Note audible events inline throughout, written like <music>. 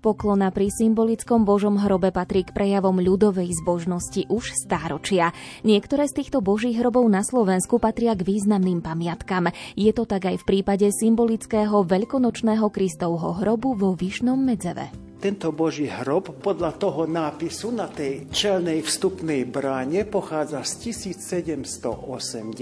Poklona pri symbolickom Božom hrobe patrí k prejavom ľudovej zbožnosti už stáročia. Niektoré z týchto božích hrobov na Slovensku patria k významným pamiatkam. Je to tak aj v prípade symbolického veľkonočného Kristovho hrobu vo Vyšnom Medzeve. Tento boží hrob podľa toho nápisu na tej čelnej vstupnej bráne pochádza z 1780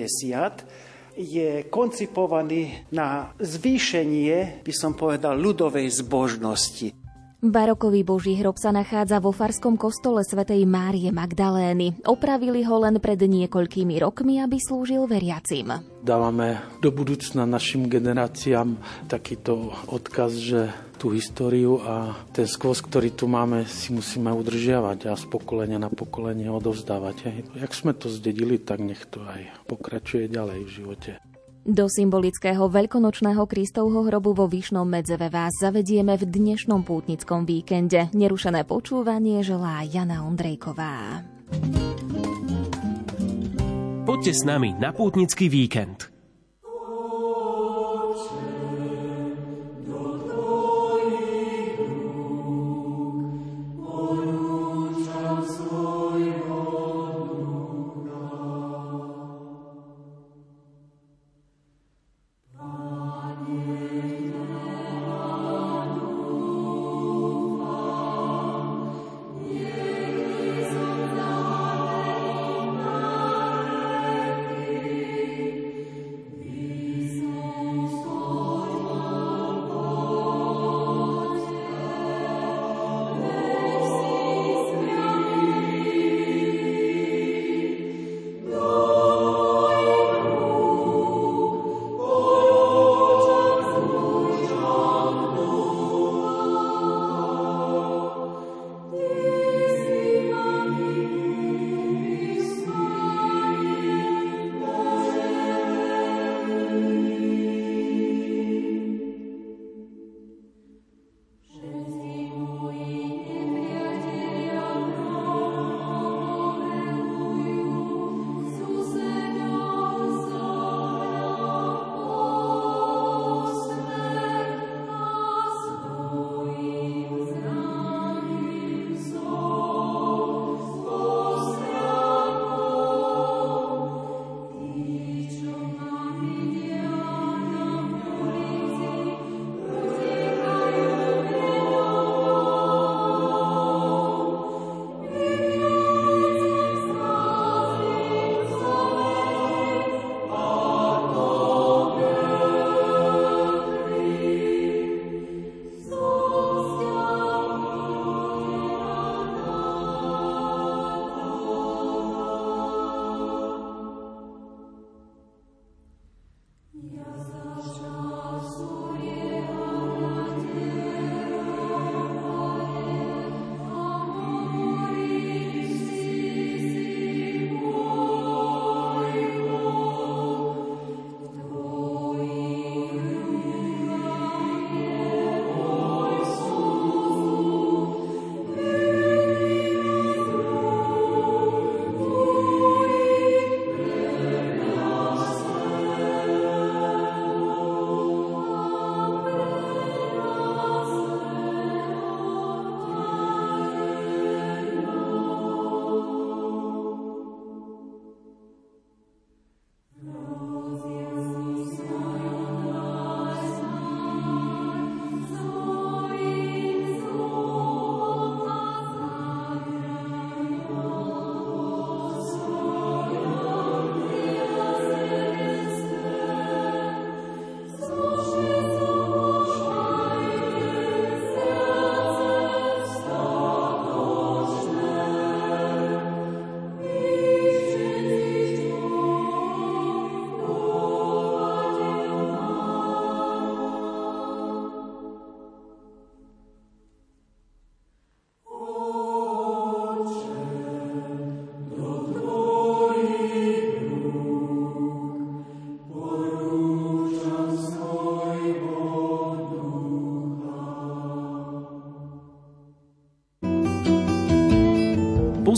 je koncipovaný na zvýšenie, by som povedal, ľudovej zbožnosti. Barokový boží hrob sa nachádza vo farskom kostole svätej Márie Magdalény. Opravili ho len pred niekoľkými rokmi, aby slúžil veriacim. Dávame do budúcna našim generáciám takýto odkaz, že tú históriu a ten skvost, ktorý tu máme, si musíme udržiavať a z pokolenia na pokolenie odovzdávať. Jak sme to zdedili, tak nech to aj pokračuje ďalej v živote. Do symbolického veľkonočného Kristovho hrobu vo Vyšnom Medzeve vás zavedieme v dnešnom pútnickom víkende. Nerušené počúvanie želá Jana Ondrejková. Poďte s nami na pútnický víkend.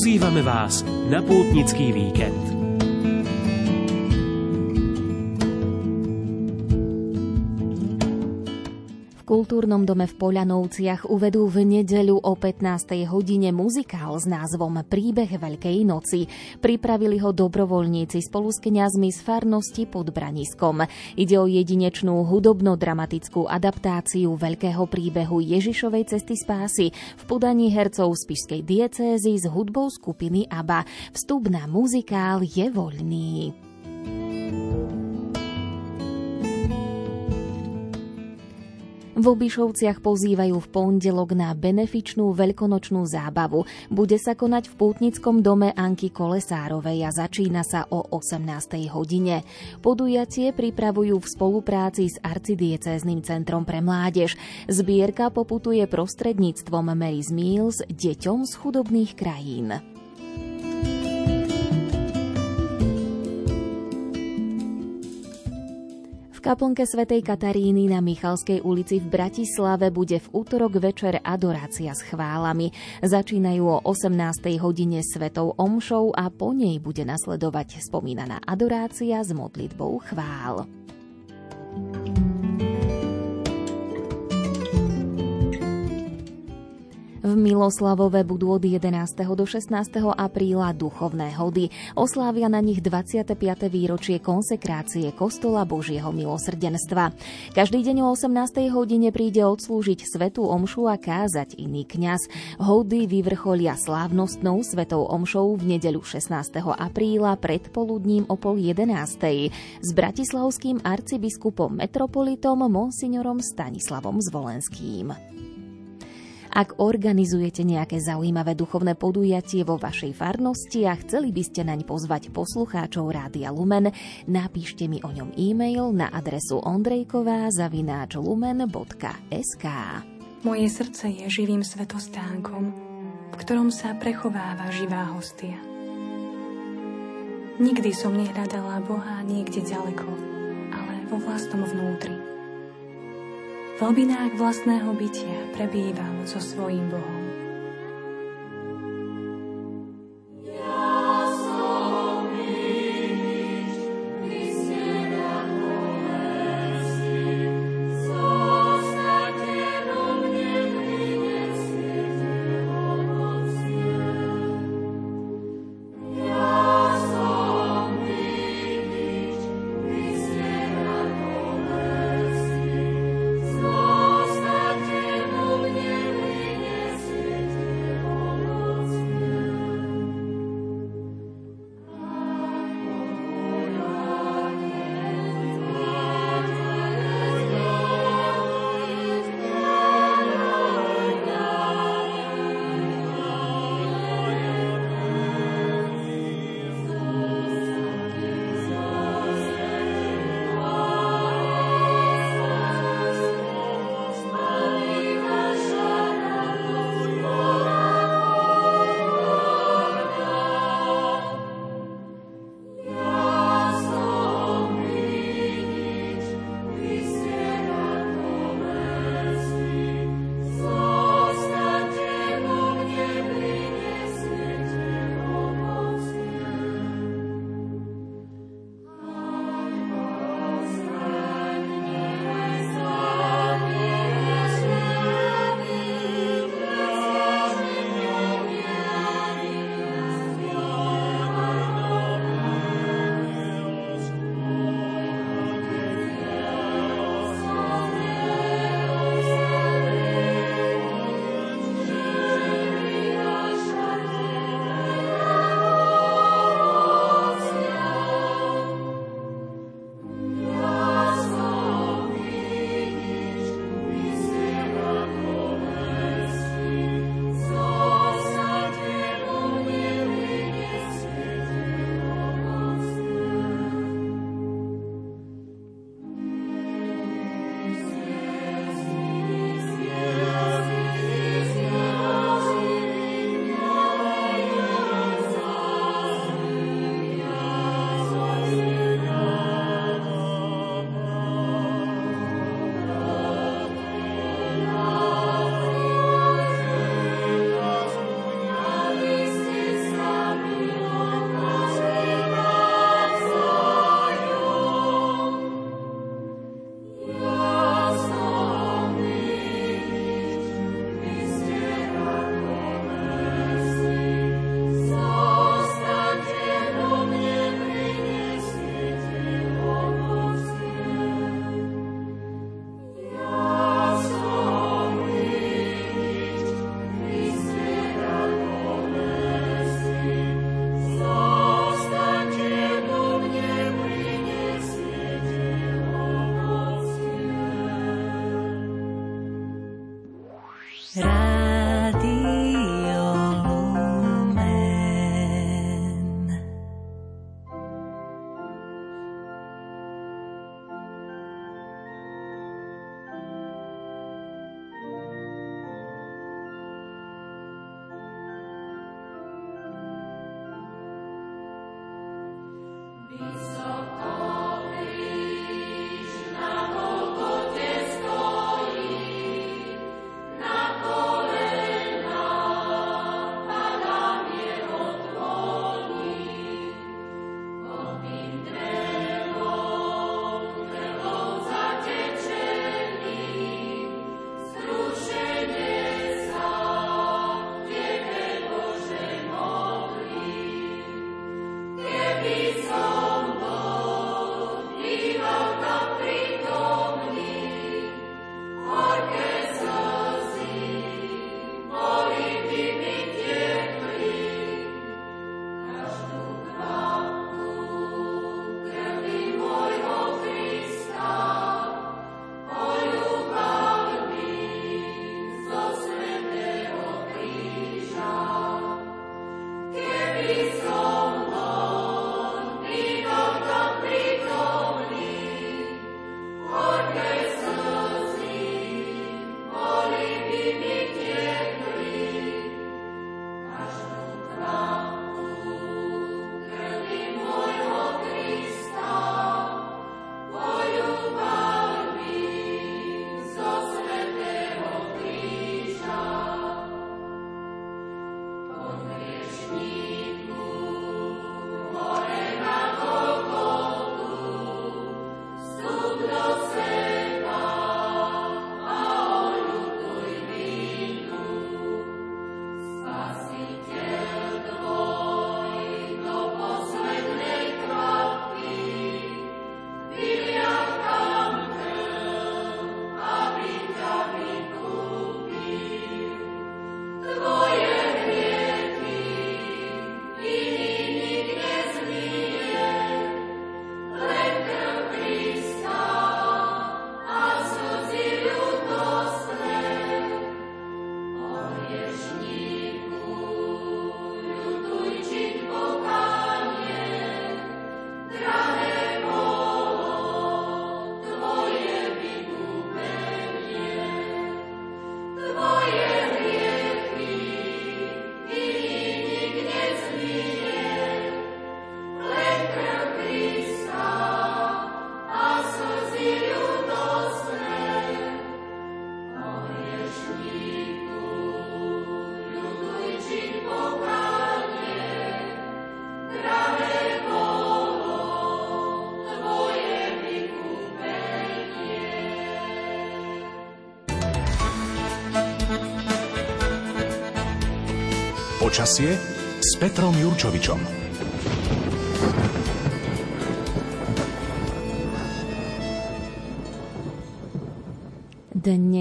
Pozývame vás na pútnický víkend. Kultúrnom dome v Poľanovciach uvedú v nedeľu o 15. hodine muzikál s názvom Príbeh Veľkej noci. Pripravili ho dobrovoľníci spolu s kňazmi z farnosti pod Braniskom. Ide o jedinečnú hudobno-dramatickú adaptáciu veľkého príbehu Ježišovej cesty spásy v podaní hercov z Pišskej diecézy s hudbou skupiny ABBA. Vstup na muzikál je voľný. V Obišovciach pozývajú v pondelok na benefičnú veľkonočnú zábavu. Bude sa konať v pútnickom dome Anky Kolesárovej a začína sa o 18. hodine. Podujatie pripravujú v spolupráci s arcidiecézným centrom pre mládež. Zbierka poputuje prostredníctvom Mary's Meals deťom z chudobných krajín. V kaplnke svätej Kataríny na Michalskej ulici v Bratislave bude v útorok večer adorácia s chválami. Začínajú o 18. hodine svetou omšou a po nej bude nasledovať spomínaná adorácia s modlitbou chvál. thank you V Miloslavove budú od 11. do 16. apríla duchovné hody. Oslávia na nich 25. výročie konsekrácie Kostola Božieho milosrdenstva. Každý deň o 18. hodine príde odslúžiť svetú omšu a kázať iný kňaz. Hody vyvrcholia slávnostnou svetou omšou v nedeľu 16. apríla predpoludním o pol 11. s bratislavským arcibiskupom metropolitom monsignorom Stanislavom Zvolenským. Ak organizujete nejaké zaujímavé duchovné podujatie vo vašej farnosti a chceli by ste naň pozvať poslucháčov Rádia Lumen, napíšte mi o ňom e-mail na adresu ondrejková zavináč lumen.sk. Moje srdce je živým svetostánkom, v ktorom sa prechováva živá hostia. Nikdy som nehľadala Boha niekde ďaleko, ale vo vlastnom vnútri hlbinách vlastného bytia prebývam so svojím Bohom. Počasie s Petrom Jurčovičom.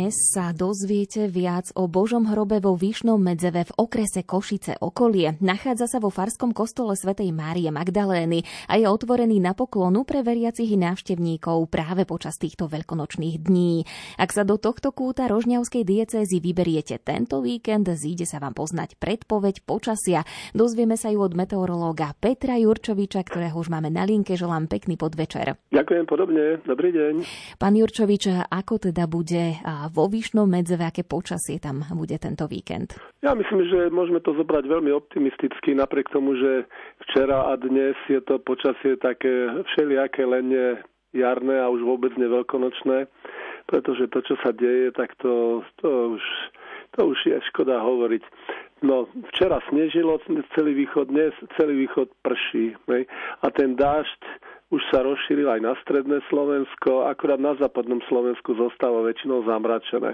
Dnes sa dozviete viac o Božom hrobe vo Výšnom Medzeve v okrese Košice okolie. Nachádza sa vo Farskom kostole svätej Márie Magdalény a je otvorený na poklonu pre veriacich návštevníkov práve počas týchto veľkonočných dní. Ak sa do tohto kúta Rožňavskej diecézy vyberiete tento víkend, zíde sa vám poznať predpoveď počasia. Dozvieme sa ju od meteorológa Petra Jurčoviča, ktorého už máme na linke. Želám pekný podvečer. Ďakujem podobne. Dobrý deň. Pán Jurčovič, ako teda bude vo Výšnom Medzeve, aké počasie tam bude tento víkend? Ja myslím, že môžeme to zobrať veľmi optimisticky, napriek tomu, že včera a dnes je to počasie také všelijaké len jarné a už vôbec neveľkonočné, pretože to, čo sa deje, tak to, to, už, to už je škoda hovoriť. No, včera snežilo celý východ, dnes celý východ prší. Ne? A ten dážď už sa rozšíril aj na stredné Slovensko, akurát na západnom Slovensku zostáva väčšinou zamračené.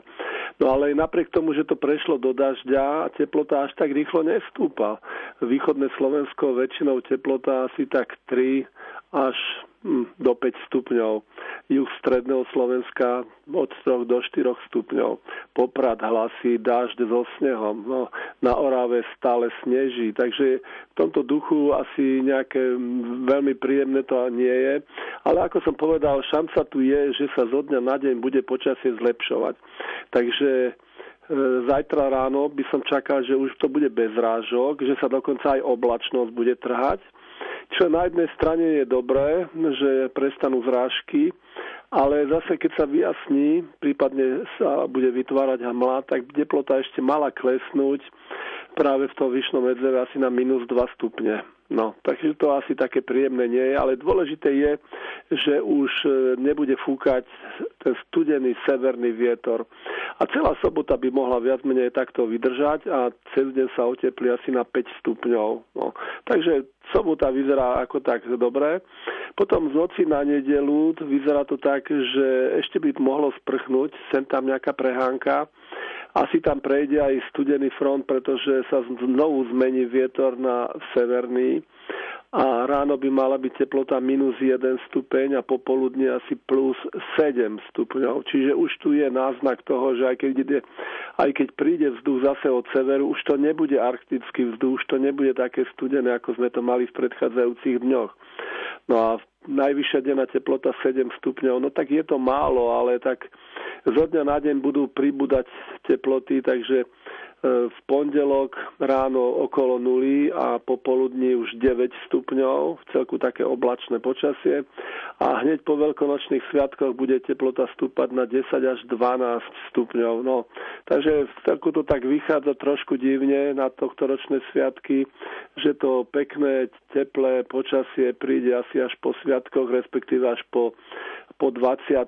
No ale napriek tomu, že to prešlo do dažďa, teplota až tak rýchlo nestúpa. Východné Slovensko väčšinou teplota asi tak 3 až hm, do 5 stupňov. Juh stredného Slovenska od 3 do 4 stupňov. Poprad hlasí dážď so snehom. No, na Orave stále sneží. Takže v tomto duchu asi nejaké veľmi príjemné to nie je. Ale ako som povedal, šanca tu je, že sa zo dňa na deň bude počasie zlepšovať. Takže e, zajtra ráno by som čakal, že už to bude bez rážok, že sa dokonca aj oblačnosť bude trhať čo na jednej strane je dobré, že prestanú zrážky, ale zase keď sa vyjasní, prípadne sa bude vytvárať hmla, tak teplota ešte mala klesnúť práve v tom vyšnom medzeve asi na minus 2 stupne. No, takže to asi také príjemné nie je, ale dôležité je, že už e, nebude fúkať ten studený severný vietor. A celá sobota by mohla viac menej takto vydržať a cez deň sa oteplí asi na 5 stupňov. No, takže sobota vyzerá ako tak dobre. Potom z noci na nedelu vyzerá to tak, že ešte by mohlo sprchnúť, sem tam nejaká prehánka asi tam prejde aj studený front, pretože sa znovu zmení vietor na severný a ráno by mala byť teplota minus 1 stupeň a popoludne asi plus 7 stupňov. Čiže už tu je náznak toho, že aj keď, ide, aj keď príde vzduch zase od severu, už to nebude arktický vzduch, už to nebude také studené, ako sme to mali v predchádzajúcich dňoch. No a najvyššia denná teplota 7 stupňov, no tak je to málo, ale tak zo dňa na deň budú pribúdať teploty, takže v pondelok ráno okolo nuly a popoludní už 9 stupňov, v celku také oblačné počasie a hneď po veľkonočných sviatkoch bude teplota stúpať na 10 až 12 stupňov. No, takže v celku to tak vychádza trošku divne na tohto ročné sviatky, že to pekné, teplé počasie príde asi až po sviatkoch, respektíve až po po 20.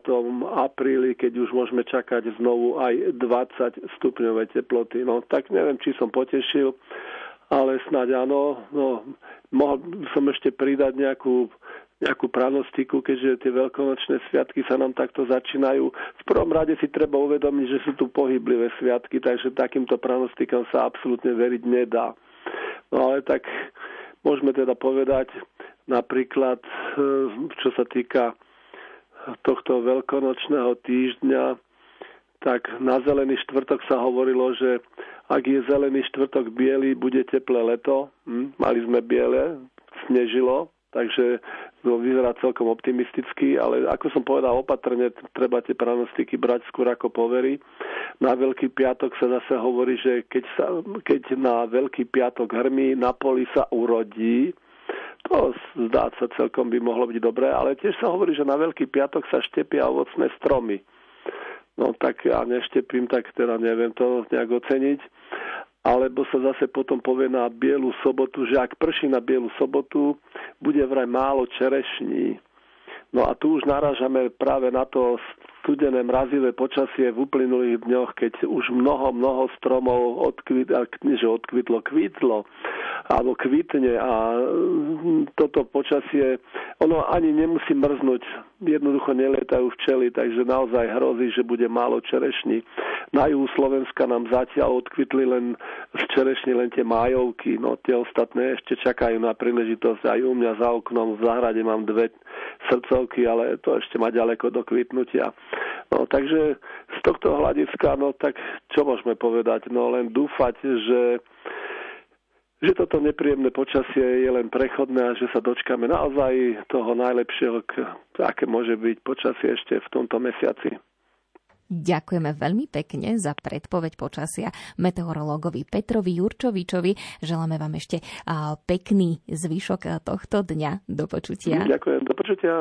apríli, keď už môžeme čakať znovu aj 20 stupňové teploty. No tak neviem, či som potešil, ale snáď áno. No, mohol som ešte pridať nejakú nejakú pranostiku, keďže tie veľkonočné sviatky sa nám takto začínajú. V prvom rade si treba uvedomiť, že sú tu pohyblivé sviatky, takže takýmto pranostikom sa absolútne veriť nedá. No ale tak môžeme teda povedať napríklad, eh, čo sa týka tohto veľkonočného týždňa, tak na zelený štvrtok sa hovorilo, že ak je zelený štvrtok biely, bude teplé leto. Hm? Mali sme biele, snežilo, takže to vyzerá celkom optimisticky, ale ako som povedal opatrne, treba tie pranostiky brať skôr ako povery. Na Veľký piatok sa zase hovorí, že keď, sa, keď na Veľký piatok hrmí, na poli sa urodí, to zdá sa celkom by mohlo byť dobré, ale tiež sa hovorí, že na Veľký piatok sa štepia ovocné stromy. No tak ja neštepím, tak teda neviem to nejak oceniť. Alebo sa zase potom povie na Bielu sobotu, že ak prší na Bielu sobotu, bude vraj málo čerešní. No a tu už narážame práve na to studené, mrazivé počasie v uplynulých dňoch, keď už mnoho, mnoho stromov odkvit, že odkvitlo, kvitlo alebo kvitne a mm, toto počasie, ono ani nemusí mrznúť, jednoducho nelietajú včely, takže naozaj hrozí, že bude málo čerešní. Na juhu Slovenska nám zatiaľ odkvitli len z čerešní len tie májovky, no tie ostatné ešte čakajú na príležitosť aj u mňa za oknom v záhrade mám dve srdcovky, ale to ešte má ďaleko do kvitnutia. No, takže z tohto hľadiska, no tak čo môžeme povedať? No len dúfať, že že toto nepríjemné počasie je len prechodné a že sa dočkáme naozaj toho najlepšieho, aké môže byť počasie ešte v tomto mesiaci. Ďakujeme veľmi pekne za predpoveď počasia meteorológovi Petrovi Jurčovičovi. Želáme vám ešte pekný zvyšok tohto dňa. Do počutia. Ďakujem, do počutia.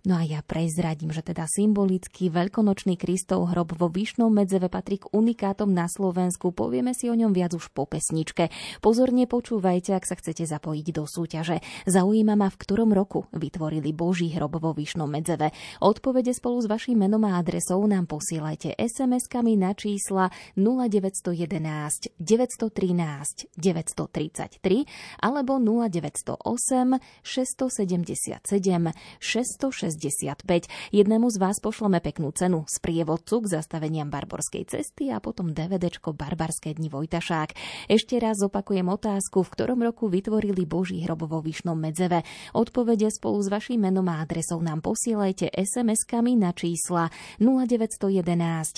No a ja prezradím, že teda symbolický veľkonočný Kristov hrob vo Vyšnom medzeve patrí k unikátom na Slovensku. Povieme si o ňom viac už po pesničke. Pozorne počúvajte, ak sa chcete zapojiť do súťaže. Zaujíma ma, v ktorom roku vytvorili Boží hrob vo Vyšnom medzeve. Odpovede spolu s vašim menom a adresou nám posielajte SMS-kami na čísla 0911 913 933 alebo 0908 677 660 65. Jednému z vás pošleme peknú cenu z prievodcu k zastaveniam Barborskej cesty a potom DVDčko Barbarské dni Vojtašák. Ešte raz opakujem otázku, v ktorom roku vytvorili Boží hrob vo Vyšnom Medzeve. Odpovede spolu s vašim menom a adresou nám posielajte SMS-kami na čísla 0911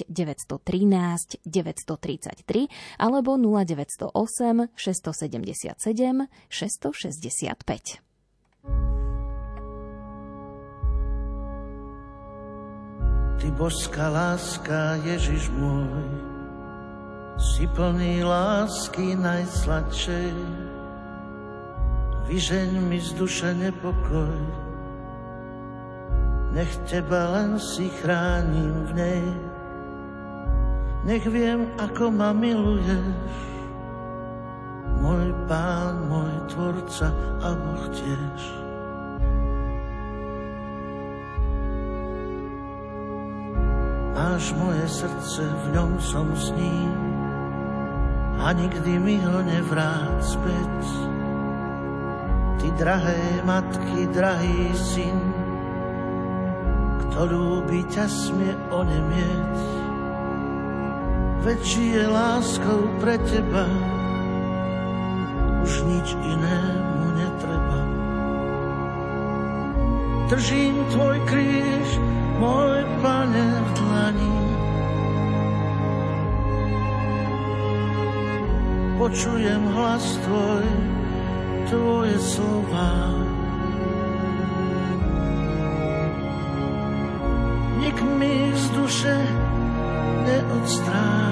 913 933 alebo 0908 677 665. Ty božská láska, Ježiš môj, si plný lásky najsladšej. Vyžeň mi z duše nepokoj, nech teba len si chránim v nej. Nech viem, ako ma miluješ, môj pán, môj tvorca a Boh tiež. Máš moje srdce, v ňom som s ním a nikdy mi ho nevrát späť. Ty drahé matky, drahý syn, kto ľúbi ťa smie onemieť. Veď žije láskou pre teba, už nič inému netreba. Držím tvoj kríž, môj pane v dlani. Počujem hlas tvoj, tvoje slova. Mi z duše neodstráni.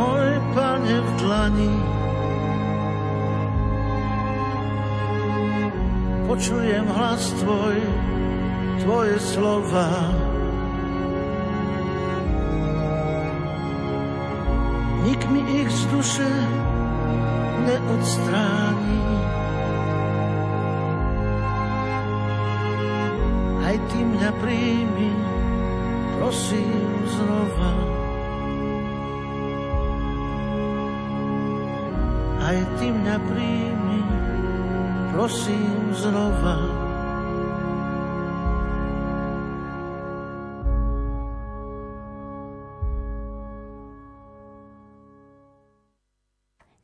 môj pane v dlani. Počujem hlas tvoj, tvoje slova. Nik mi ich z duše neodstráni. Aj ty mňa príjmi, prosím znova. Aj ty mňa príjmi, prosím znova.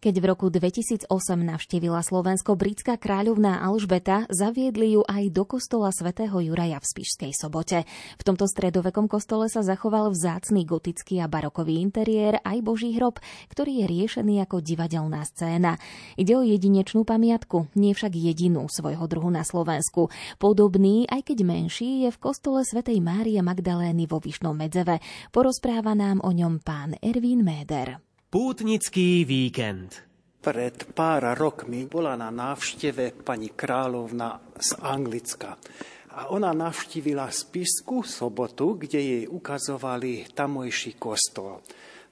Keď v roku 2008 navštívila Slovensko britská kráľovná Alžbeta, zaviedli ju aj do kostola svätého Juraja v Spišskej sobote. V tomto stredovekom kostole sa zachoval vzácný gotický a barokový interiér aj Boží hrob, ktorý je riešený ako divadelná scéna. Ide o jedinečnú pamiatku, nie však jedinú svojho druhu na Slovensku. Podobný, aj keď menší, je v kostole svätej Márie Magdalény vo Vyšnom Medzeve. Porozpráva nám o ňom pán Ervín Méder. Pútnický víkend. Pred pár rokmi bola na návšteve pani kráľovna z Anglicka. A ona navštívila Spisku sobotu, kde jej ukazovali tamojší kostol.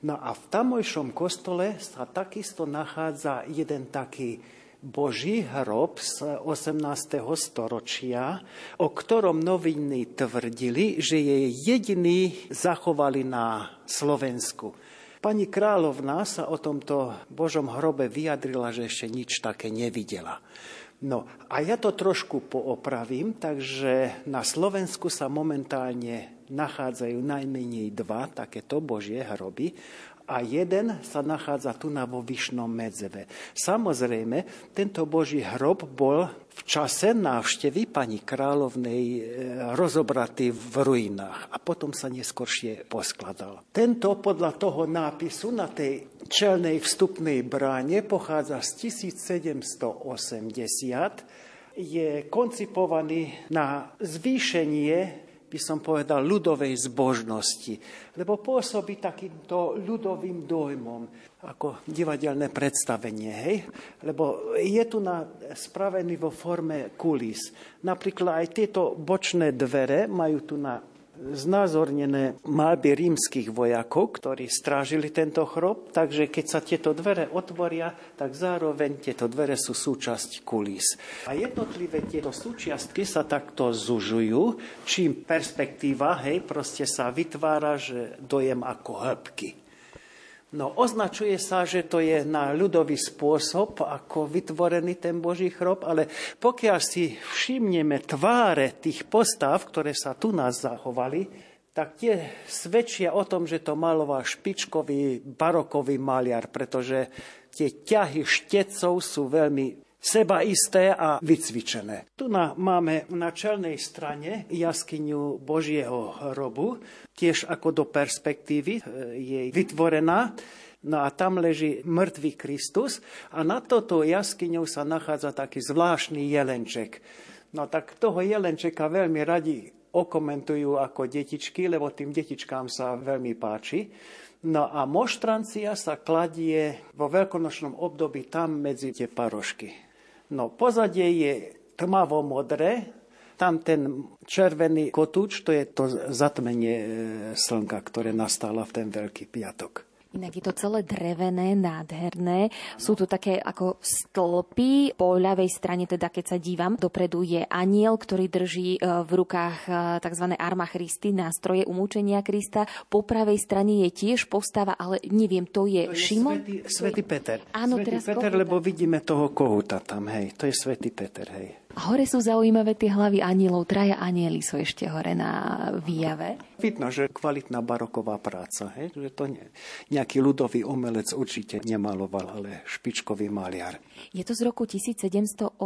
No a v tamojšom kostole sa takisto nachádza jeden taký Boží hrob z 18. storočia, o ktorom noviny tvrdili, že je jediný zachovali na Slovensku. Pani kráľovná sa o tomto Božom hrobe vyjadrila, že ešte nič také nevidela. No a ja to trošku poopravím, takže na Slovensku sa momentálne nachádzajú najmenej dva takéto Božie hroby a jeden sa nachádza tu na vo Vyšnom medzeve. Samozrejme, tento Boží hrob bol v čase návštevy pani kráľovnej e, rozobratý v ruinách a potom sa neskôršie poskladal. Tento podľa toho nápisu na tej čelnej vstupnej bráne pochádza z 1780 je koncipovaný na zvýšenie by som povedal, ľudovej zbožnosti. Lebo pôsobí takýmto ľudovým dojmom, ako divadelné predstavenie, hej? Lebo je tu na, spravený vo forme kulis. Napríklad aj tieto bočné dvere majú tu na znázornené malby rímskych vojakov, ktorí strážili tento chrob, takže keď sa tieto dvere otvoria, tak zároveň tieto dvere sú súčasť kulís. A jednotlivé tieto súčiastky sa takto zužujú, čím perspektíva, hej, proste sa vytvára, že dojem ako hĺbky. No, označuje sa, že to je na ľudový spôsob, ako vytvorený ten Boží chrob, ale pokiaľ si všimneme tváre tých postav, ktoré sa tu nás zachovali, tak tie svedčia o tom, že to maloval špičkový barokový maliar, pretože tie ťahy štecov sú veľmi sebaisté a vycvičené. Tu na, máme na čelnej strane jaskyňu Božieho hrobu, tiež ako do perspektívy e, je vytvorená. No a tam leží mŕtvý Kristus a na toto jaskyňou sa nachádza taký zvláštny jelenček. No tak toho jelenčeka veľmi radi okomentujú ako detičky, lebo tým detičkám sa veľmi páči. No a moštrancia sa kladie vo veľkonočnom období tam medzi tie parošky. No pozadie je tmavo modré, tam ten červený kotúč, to je to zatmenie e, slnka, ktoré nastalo v ten Veľký piatok. Inak je to celé drevené, nádherné. Sú tu také ako stĺpy. Po ľavej strane, teda keď sa dívam, dopredu je aniel, ktorý drží e, v rukách e, tzv. arma Christy, nástroje umúčenia Krista. Po pravej strane je tiež postava, ale neviem, to je, to je Šimon? Svetý, Svetý Peter. Áno, Svetý teraz Peter, kohúta. lebo vidíme toho kohúta tam, hej. To je Svetý Peter, hej. A hore sú zaujímavé tie hlavy anielov. Traja anieli sú ešte hore na výjave. Vidno, že kvalitná baroková práca. Hej? Že to nie, nejaký ľudový umelec určite nemaloval, ale špičkový maliar. Je to z roku 1780,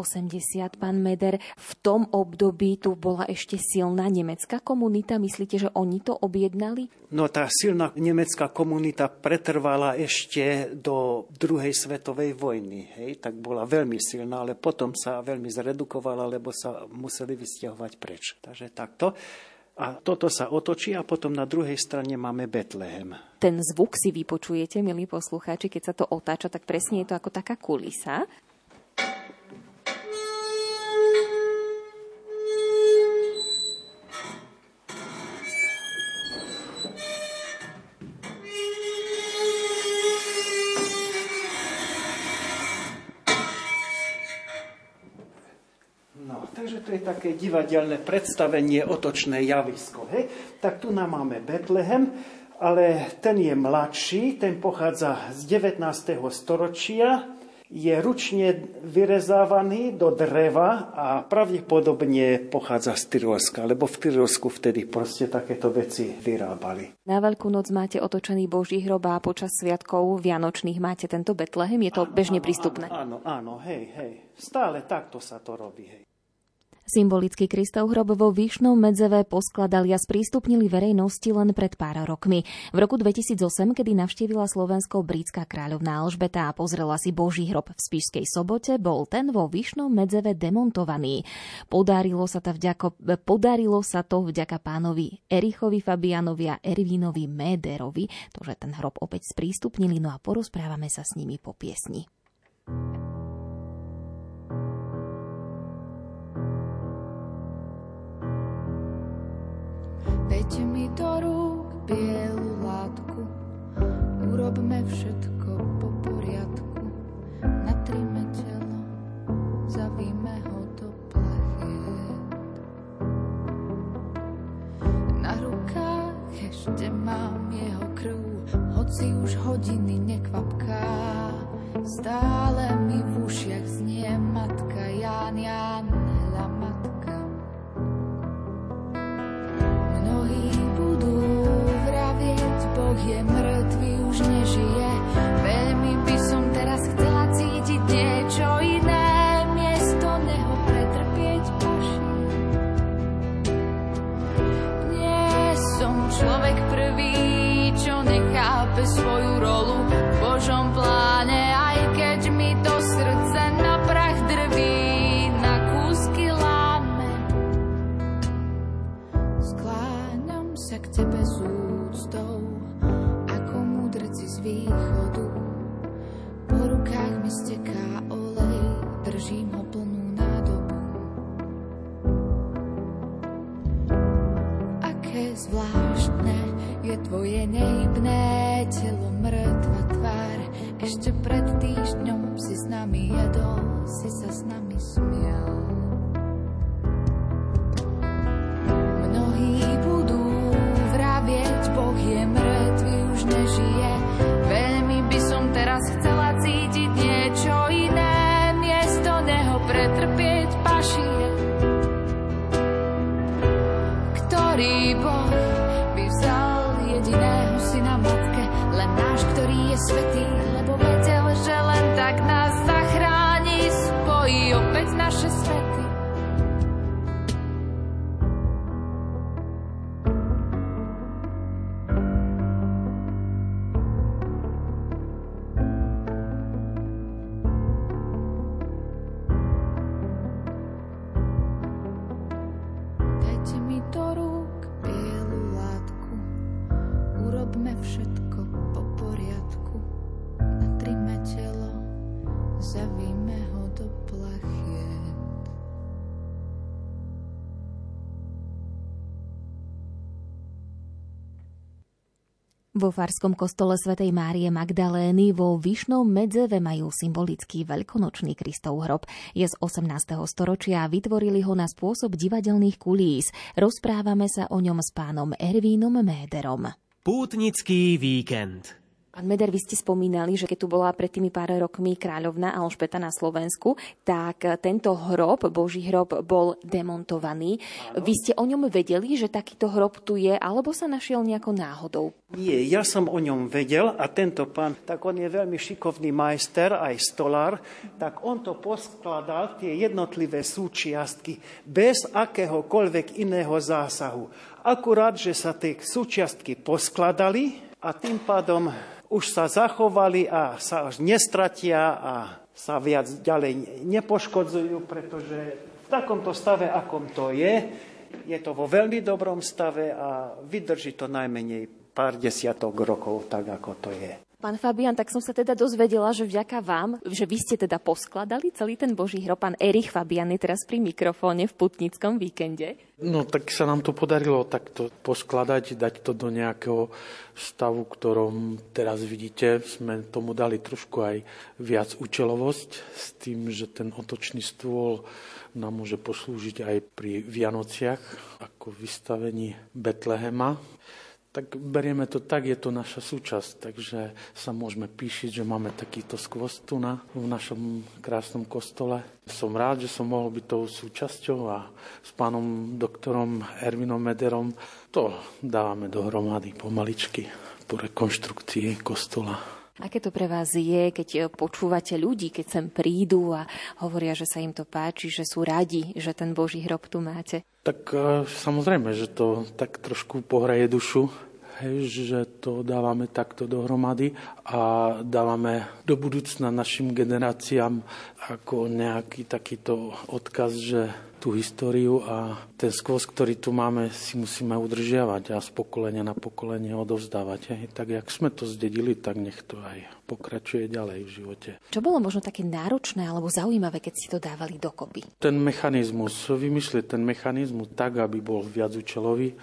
pán Meder. V tom období tu bola ešte silná nemecká komunita. Myslíte, že oni to objednali? No tá silná nemecká komunita pretrvala ešte do druhej svetovej vojny. Hej? Tak bola veľmi silná, ale potom sa veľmi zredukovala blokovala, lebo sa museli vysťahovať preč. Takže takto. A toto sa otočí a potom na druhej strane máme Betlehem. Ten zvuk si vypočujete, milí poslucháči, keď sa to otáča, tak presne je to ako taká kulisa. Také divadelné predstavenie, otočné javisko. Hej? Tak tu nám máme Betlehem, ale ten je mladší, ten pochádza z 19. storočia. je ručne vyrezávaný do dreva a pravdepodobne pochádza z Tyrolska, lebo v Tyrolsku vtedy proste takéto veci vyrábali. Na Veľkú noc máte otočený Boží hrob a počas sviatkov Vianočných máte tento Betlehem. Je to áno, bežne prístupné? Áno, áno, hej, hej. Stále takto sa to robí, hej. Symbolický Kristov hrob vo Výšnom Medzeve poskladali a sprístupnili verejnosti len pred pár rokmi. V roku 2008, kedy navštívila Slovensko britská kráľovná Alžbeta a pozrela si Boží hrob v Spišskej sobote, bol ten vo Výšnom Medzeve demontovaný. Podarilo sa to vďako, podarilo sa to vďaka pánovi Erichovi Fabianovi a Ervínovi Méderovi, to, že ten hrob opäť sprístupnili, no a porozprávame sa s nimi po piesni. Dajte mi do rúk bielu látku, urobme všetko po poriadku. Natrime telo, zavíme ho do plachiet. Na rukách ešte mám jeho krv, hoci už hodiny nekvapká. Stále mi v ušiach znie matka Ján Ján, Boh Vo Farskom kostole svätej Márie Magdalény vo Vyšnom Medzeve majú symbolický veľkonočný Kristov hrob. Je z 18. storočia a vytvorili ho na spôsob divadelných kulís. Rozprávame sa o ňom s pánom Ervínom Méderom. Pútnický víkend. Pán Meder, vy ste spomínali, že keď tu bola pred tými pár rokmi kráľovna Alžbeta na Slovensku, tak tento hrob, Boží hrob, bol demontovaný. Áno. Vy ste o ňom vedeli, že takýto hrob tu je, alebo sa našiel nejako náhodou? Nie, ja som o ňom vedel a tento pán, tak on je veľmi šikovný majster, aj stolár, tak on to poskladal, tie jednotlivé súčiastky, bez akéhokoľvek iného zásahu. Akurát, že sa tie súčiastky poskladali a tým pádom už sa zachovali a sa až nestratia a sa viac ďalej nepoškodzujú, pretože v takomto stave, akom to je, je to vo veľmi dobrom stave a vydrží to najmenej pár desiatok rokov, tak ako to je. Pán Fabian, tak som sa teda dozvedela, že vďaka vám, že vy ste teda poskladali celý ten Boží hrob. Pán Erich Fabian je teraz pri mikrofóne v Putnickom víkende. No tak sa nám to podarilo takto poskladať, dať to do nejakého stavu, ktorom teraz vidíte. Sme tomu dali trošku aj viac účelovosť s tým, že ten otočný stôl nám môže poslúžiť aj pri Vianociach ako vystavení Betlehema Tak berieme to tak, je to naša súčasť, takže sa môžeme píšiť, že máme takýto skvost tu na, v našom krásnom kostole. Som rád, že som mohol byť tou súčasťou a s pánom doktorom Ervinom Mederom to dávame dohromady pomaličky po rekonštrukcii kostola. Aké to pre vás je, keď e, počúvate ľudí, keď sem prídu a hovoria, že sa im to páči, že sú radi, že ten Boží hrob tu máte? Tak e, samozrejme, že to tak trošku pohraje dušu, hej, že to dávame takto dohromady a dávame do budúcna našim generáciám ako nejaký takýto odkaz, že tú históriu a ten skvost, ktorý tu máme, si musíme udržiavať a z pokolenia na pokolenie odovzdávať. Hej. Tak, jak sme to zdedili, tak nech to aj pokračuje ďalej v živote. Čo bolo možno také náročné alebo zaujímavé, keď si to dávali dokopy? Ten mechanizmus, vymyslieť ten mechanizmus tak, aby bol viac účelový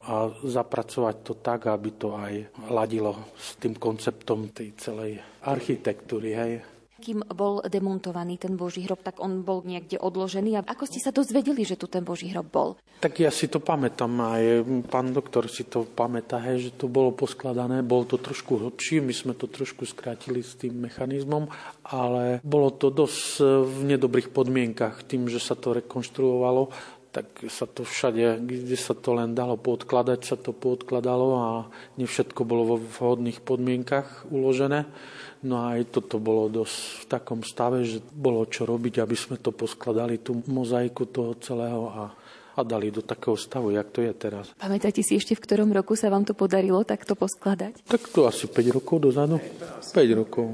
a zapracovať to tak, aby to aj ladilo s tým konceptom tej celej architektúry. Hej kým bol demontovaný ten Boží hrob, tak on bol niekde odložený. A ako ste sa dozvedeli, že tu ten Boží hrob bol? Tak ja si to pamätám, aj pán doktor si to pamätá, hej, že to bolo poskladané, bolo to trošku hlbšie, my sme to trošku skrátili s tým mechanizmom, ale bolo to dosť v nedobrých podmienkach, tým, že sa to rekonštruovalo, tak sa to všade, kde sa to len dalo podkladať, sa to podkladalo a ne všetko bolo vo vhodných podmienkach uložené. No a aj toto bolo dosť v takom stave, že bolo čo robiť, aby sme to poskladali, tú mozaiku toho celého a, a dali do takého stavu, jak to je teraz. Pamätáte si ešte, v ktorom roku sa vám to podarilo takto poskladať? Tak to asi 5 rokov dozadu. 5 rokov.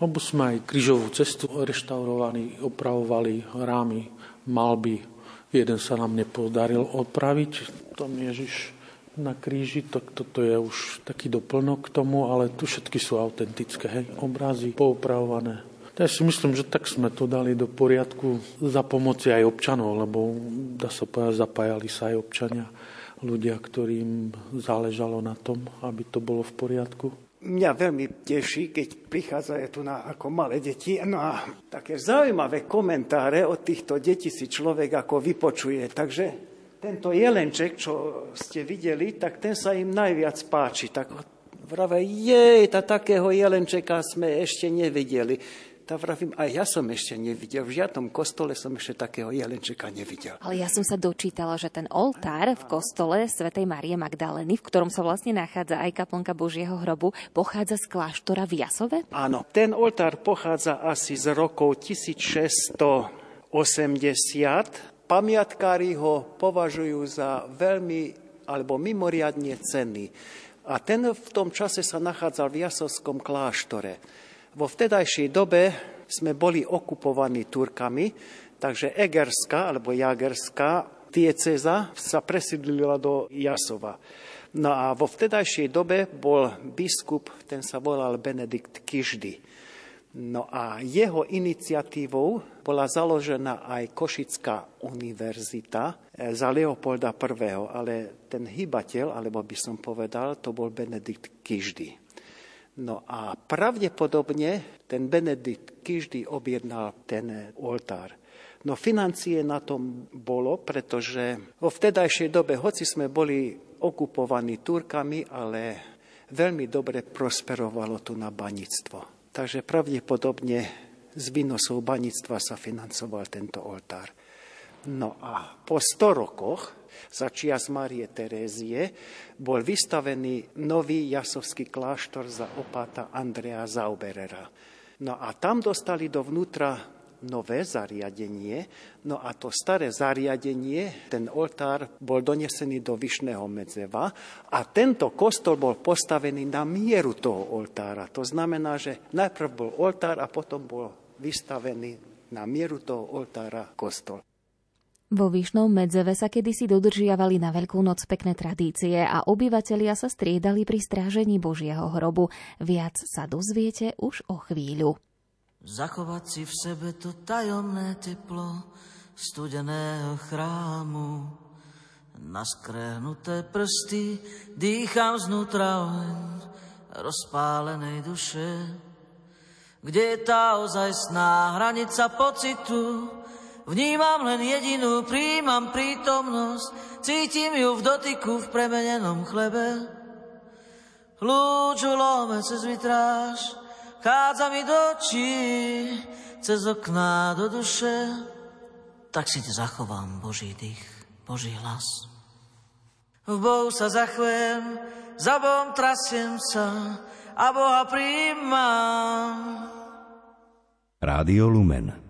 Lebo sme aj krížovú cestu reštaurovali, opravovali rámy, malby. Jeden sa nám nepodaril opraviť, tam Ježiš na kríži, tak toto je už taký doplnok k tomu, ale tu všetky sú autentické, hej, obrazy poupravované. Ja si myslím, že tak sme to dali do poriadku za pomoci aj občanov, lebo dá sa povedať, zapájali sa aj občania, ľudia, ktorým záležalo na tom, aby to bolo v poriadku. Mňa veľmi teší, keď prichádzajú tu na ako malé deti. No a také zaujímavé komentáre od týchto detí si človek ako vypočuje. Takže tento jelenček, čo ste videli, tak ten sa im najviac páči. Tak vrave, jej, ta takého jelenčeka sme ešte nevideli. Tak vravím, aj ja som ešte nevidel. V žiadnom kostole som ešte takého jelenčeka nevidel. Ale ja som sa dočítala, že ten oltár v kostole svätej Marie Magdaleny, v ktorom sa vlastne nachádza aj kaplnka Božieho hrobu, pochádza z kláštora v Jasove? Áno, ten oltár pochádza asi z rokov 1680 Pamiatkári ho považujú za veľmi alebo mimoriadne cenný. A ten v tom čase sa nachádzal v Jasovskom kláštore. Vo vtedajšej dobe sme boli okupovaní Turkami, takže Egerská alebo Jagerská dieceza sa presídlila do Jasova. No a vo vtedajšej dobe bol biskup, ten sa volal Benedikt Kiždy. No a jeho iniciatívou bola založená aj Košická univerzita eh, za Leopolda I., ale ten hybateľ, alebo by som povedal, to bol Benedikt Kiždy. No a pravdepodobne ten Benedikt Kiždy objednal ten oltár. No financie na tom bolo, pretože vo vtedajšej dobe, hoci sme boli okupovaní Turkami, ale veľmi dobre prosperovalo tu na banictvo. Takže pravdepodobne z výnosov banictva sa financoval tento oltár. No a po 100 rokoch za čias Marie Terézie bol vystavený nový jasovský kláštor za opáta Andrea Zauberera. No a tam dostali dovnútra nové zariadenie, no a to staré zariadenie, ten oltár bol donesený do Vyšného Medzeva a tento kostol bol postavený na mieru toho oltára. To znamená, že najprv bol oltár a potom bol vystavený na mieru toho oltára kostol. Vo Vyšnom Medzeve sa kedysi dodržiavali na Veľkú noc pekné tradície a obyvatelia sa striedali pri strážení Božieho hrobu. Viac sa dozviete už o chvíľu. Zachovať si v sebe to tajomné teplo studeného chrámu. Na prsty dýcham znútra oheň rozpálenej duše. Kde je tá ozajstná hranica pocitu? Vnímam len jedinú, príjmam prítomnosť, cítim ju v dotyku v premenenom chlebe. Lúču lome cez vitráž, chádza mi do očí, cez okná do duše. Tak si zachovám Boží dých, Boží hlas. V Bohu sa zachvem, za Bohom trasiem sa a Boha príjmam. Rádio Lumen,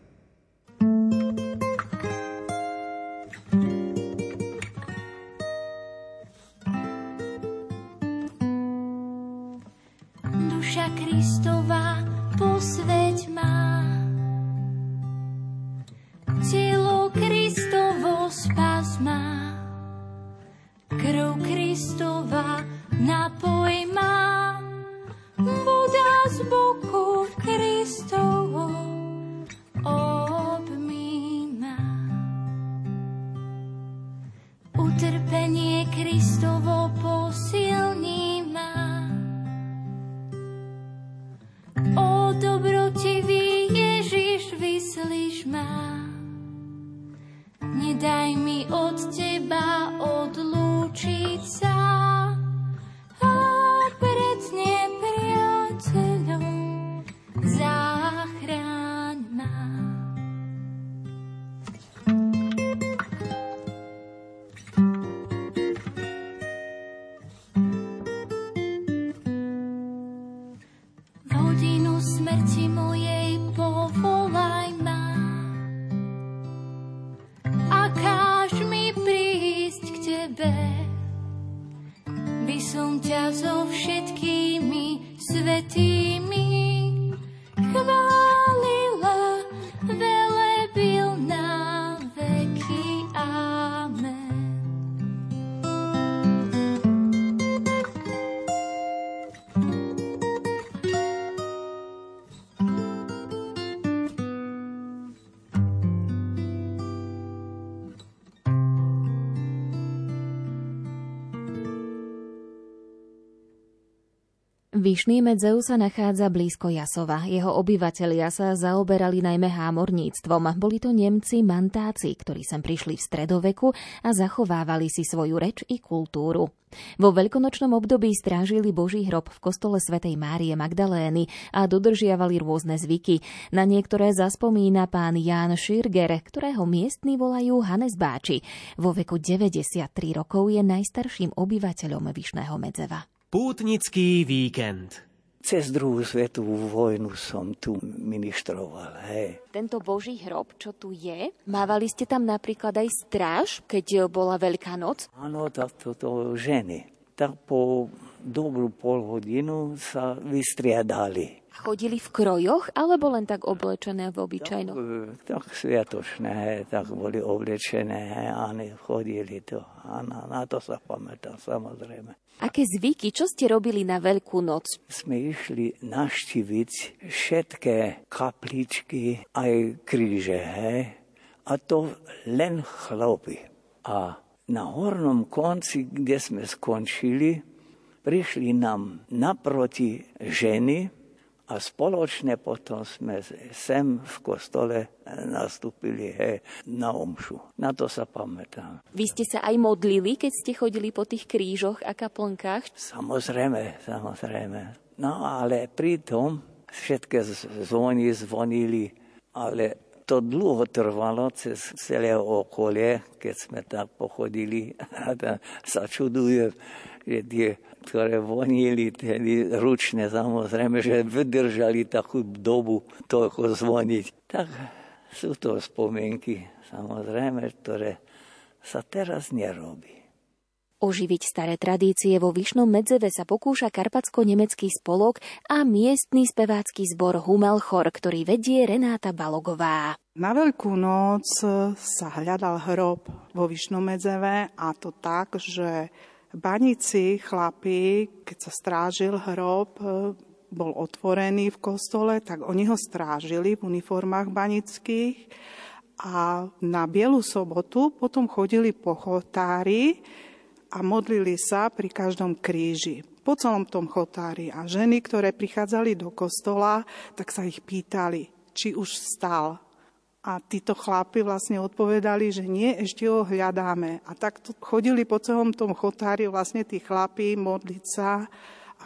Vyšný Medzeu sa nachádza blízko Jasova. Jeho obyvatelia sa zaoberali najmä hámorníctvom. Boli to Nemci mantáci, ktorí sem prišli v stredoveku a zachovávali si svoju reč i kultúru. Vo veľkonočnom období strážili Boží hrob v kostole svätej Márie Magdalény a dodržiavali rôzne zvyky. Na niektoré zaspomína pán Ján Širger, ktorého miestni volajú Hanes Báči. Vo veku 93 rokov je najstarším obyvateľom Vyšného Medzeva. Pútnický víkend. Cez druhú svetovú vojnu som tu ministroval. Hej. Tento Boží hrob, čo tu je, mávali ste tam napríklad aj stráž, keď bola Veľká noc? Áno, tak toto ženy. Tak po dobrú pol hodinu sa vystriadali. Chodili v krojoch, alebo len tak oblečené v obyčajnom? Tak, tak sviatočné, tak boli oblečené a chodili to. A na, na to sa pamätám, samozrejme. Aké zvyky, čo ste robili na Veľkú noc? Sme išli naštíviť všetké kapličky, aj kríže, hej? A to len chlapi. A na hornom konci, kde sme skončili, prišli nám naproti ženy, a spoločne potom sme sem v kostole nastúpili he, na omšu. Na to sa pamätám. Vy ste sa aj modlili, keď ste chodili po tých krížoch a kaplnkách? Samozrejme, samozrejme. No ale pritom všetky zvony zvonili, ale to dlho trvalo cez celé okolie, keď sme tak pochodili <laughs> a sa čudujem, že tie ktoré vonili tedy ručne, samozrejme, že vydržali takú dobu toľko zvoniť. Tak sú to spomienky, samozrejme, ktoré sa teraz nerobí. Oživiť staré tradície vo Vyšnom Medzeve sa pokúša karpatsko-nemecký spolok a miestny spevácky zbor Humelchor, ktorý vedie Renáta Balogová. Na Veľkú noc sa hľadal hrob vo Vyšnom Medzeve a to tak, že Banici, chlapi, keď sa strážil hrob, e, bol otvorený v kostole, tak oni ho strážili v uniformách banických a na Bielu sobotu potom chodili po chotári a modlili sa pri každom kríži. Po celom tom chotári a ženy, ktoré prichádzali do kostola, tak sa ich pýtali, či už stal A títo chlapi vlastne odpovedali, že nie, ešte ho hľadáme. A tak chodili po celom tom chotári vlastne tí chlapi modliť sa,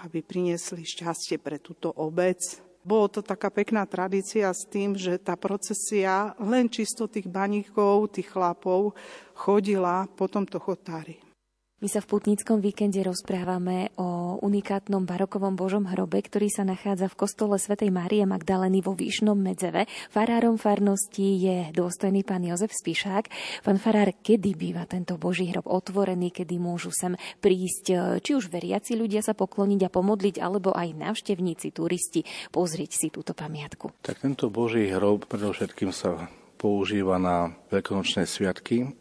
aby priniesli šťastie pre túto obec. Bolo to taká pekná tradícia s tým, že tá procesia len čisto tých baníkov, tých chlapov chodila po tomto chotári. My sa v putnickom víkende rozprávame o unikátnom barokovom Božom hrobe, ktorý sa nachádza v kostole svätej Márie Magdaleny vo Výšnom Medzeve. Farárom farnosti je dôstojný pán Jozef Spišák. Pán farár, kedy býva tento Boží hrob otvorený, kedy môžu sem prísť či už veriaci ľudia sa pokloniť a pomodliť, alebo aj návštevníci, turisti pozrieť si túto pamiatku? Tak tento Boží hrob predovšetkým sa používa na veľkonočné sviatky,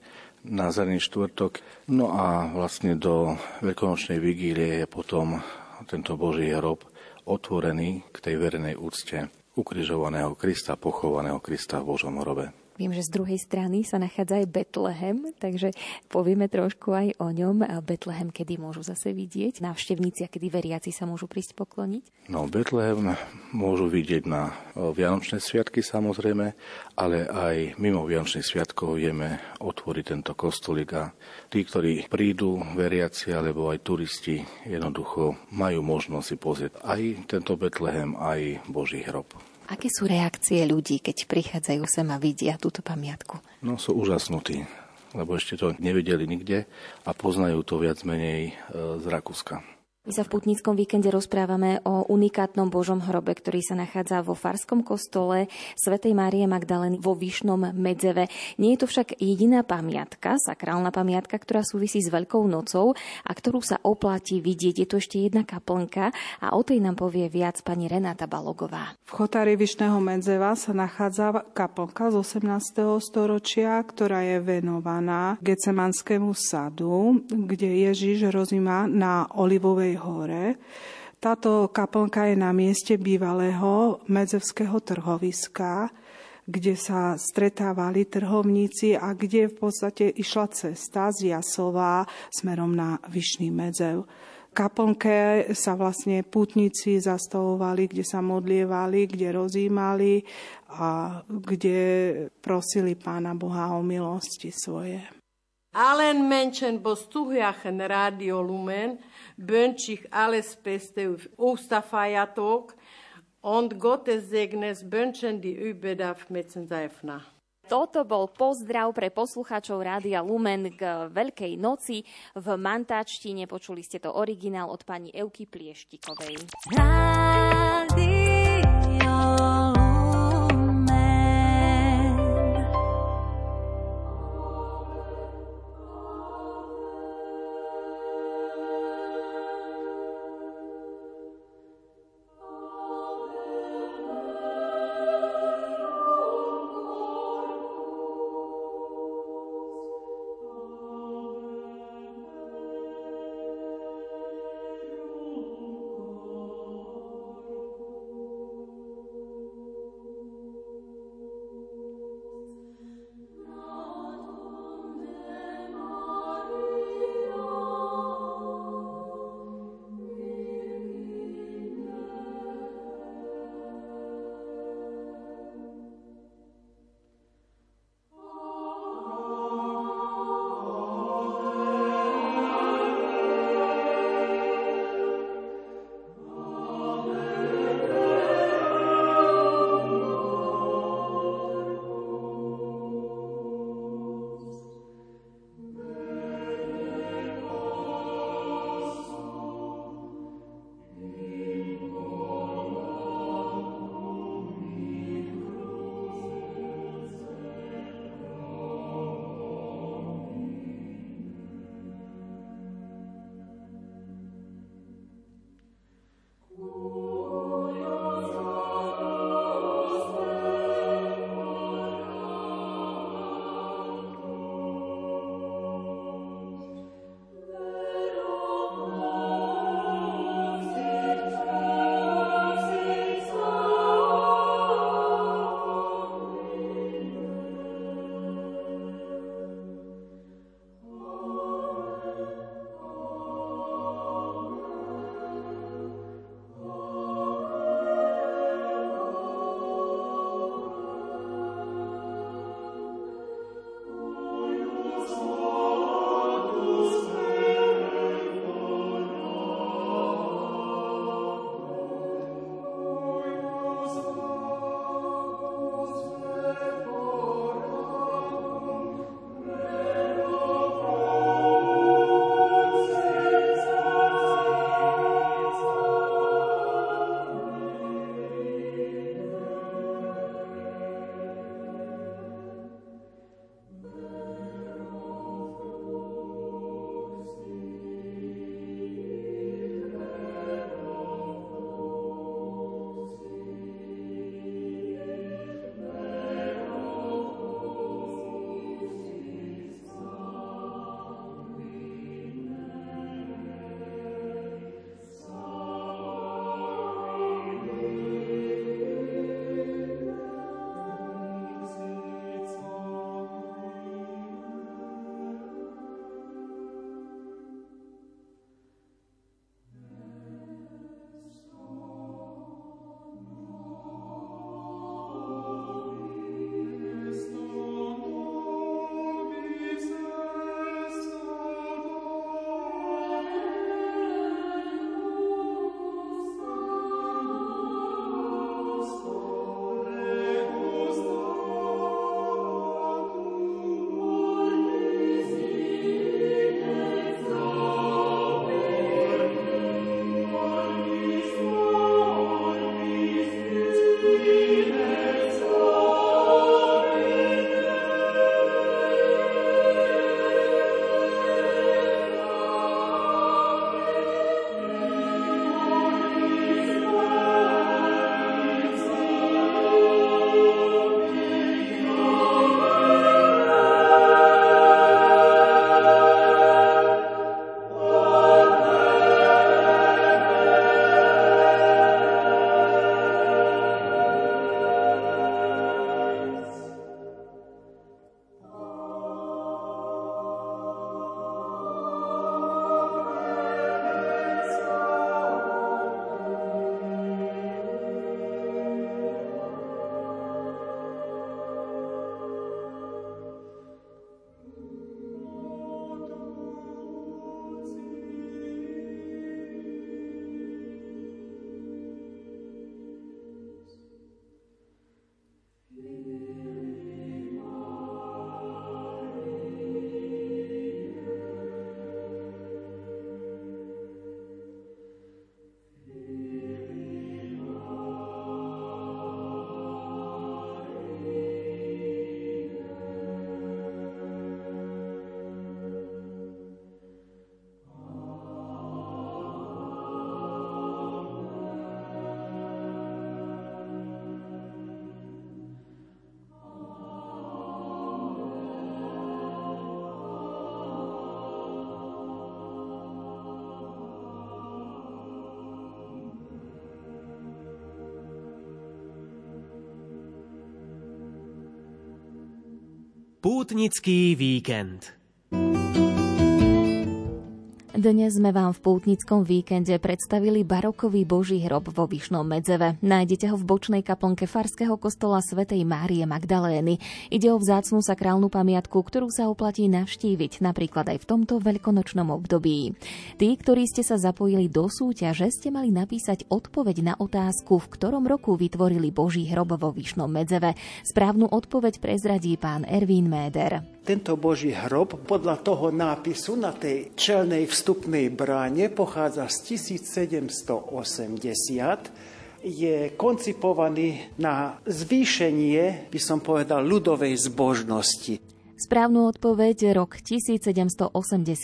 na zelený štvrtok. No a vlastne do veľkonočnej vigílie je potom tento Boží hrob otvorený k tej verejnej úcte ukrižovaného Krista, pochovaného Krista v Božom hrobe. Viem, že z druhej strany sa nachádza aj Betlehem, takže povieme trošku aj o ňom. Betlehem, kedy môžu zase vidieť návštevníci a kedy veriaci sa môžu prísť pokloniť? No, Betlehem môžu vidieť na Vianočné sviatky samozrejme, ale aj mimo Vianočných sviatkov vieme otvoriť tento kostolík a tí, ktorí prídu, veriaci alebo aj turisti, jednoducho majú možnosť si pozrieť aj tento Betlehem, aj Boží hrob. Aké sú reakcie ľudí, keď prichádzajú sem a vidia túto pamiatku? No sú úžasnutí, lebo ešte to nevedeli nikde a poznajú to viac menej e, z Rakúska. My sa v Putnickom víkende rozprávame o unikátnom Božom hrobe, ktorý sa nachádza vo Farskom kostole svätej Márie Magdaleny vo Vyšnom Medzeve. Nie je to však jediná pamiatka, sakrálna pamiatka, ktorá súvisí s Veľkou nocou a ktorú sa oplatí vidieť. Je to ešte jedna kaplnka a o tej nám povie viac pani Renáta Balogová. V chotári Vyšného Medzeva sa nachádza kaplnka z 18. storočia, ktorá je venovaná Gecemanskému sadu, kde Ježiš rozíma na olivovej hore. Táto kaplnka je na mieste bývalého medzevského trhoviska, kde sa stretávali trhovníci a kde v podstate išla cesta z Jasová smerom na Vyšný medzev kaplnke sa vlastne pútnici zastavovali, kde sa modlievali, kde rozímali a kde prosili Pána Boha o milosti svoje. Allen Menschen bostuhjachen Radio Lumen wünsche ich alles Beste auf Osterfeiertag und Gottes Segnes wünschen die Überdarf Metzenseifner. Toto bol pozdrav pre poslucháčov Rádia Lumen k Veľkej noci v mantáčtine. Počuli ste to originál od pani Euky Plieštikovej. Rádio. Pútnický víkend. Dnes sme vám v pútnickom víkende predstavili barokový boží hrob vo Vyšnom Medzeve. Nájdete ho v bočnej kaplnke Farského kostola svätej Márie Magdalény. Ide o vzácnú sakrálnu pamiatku, ktorú sa oplatí navštíviť napríklad aj v tomto veľkonočnom období. Tí, ktorí ste sa zapojili do súťaže, ste mali napísať odpoveď na otázku, v ktorom roku vytvorili boží hrob vo Vyšnom Medzeve. Správnu odpoveď prezradí pán Ervín Méder. Tento boží hrob podľa toho nápisu na tej čelnej vstupnej bráne pochádza z 1780 je koncipovaný na zvýšenie, by som povedal, ľudovej zbožnosti. Správnu odpoveď rok 1780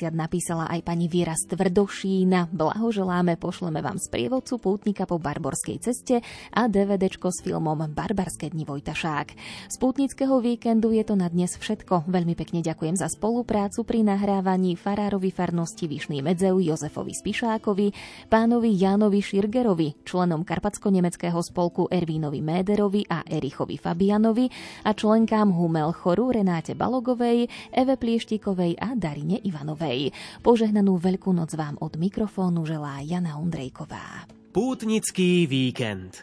napísala aj pani Viera Stvrdošína. Blahoželáme, pošleme vám z prievodcu pútnika po Barborskej ceste a DVDčko s filmom Barbarské dni Vojtašák. Z pútnického víkendu je to na dnes všetko. Veľmi pekne ďakujem za spoluprácu pri nahrávaní farárovi farnosti Vyšný Medzeu Jozefovi Spišákovi, pánovi Jánovi Širgerovi, členom Karpatsko-nemeckého spolku Ervínovi Méderovi a Erichovi Fabianovi a členkám Humel Choru Renáte Balo Balogovej, Eve Plieštíkovej a Darine Ivanovej. Požehnanú veľkú noc vám od mikrofónu želá Jana Ondrejková. Pútnický víkend.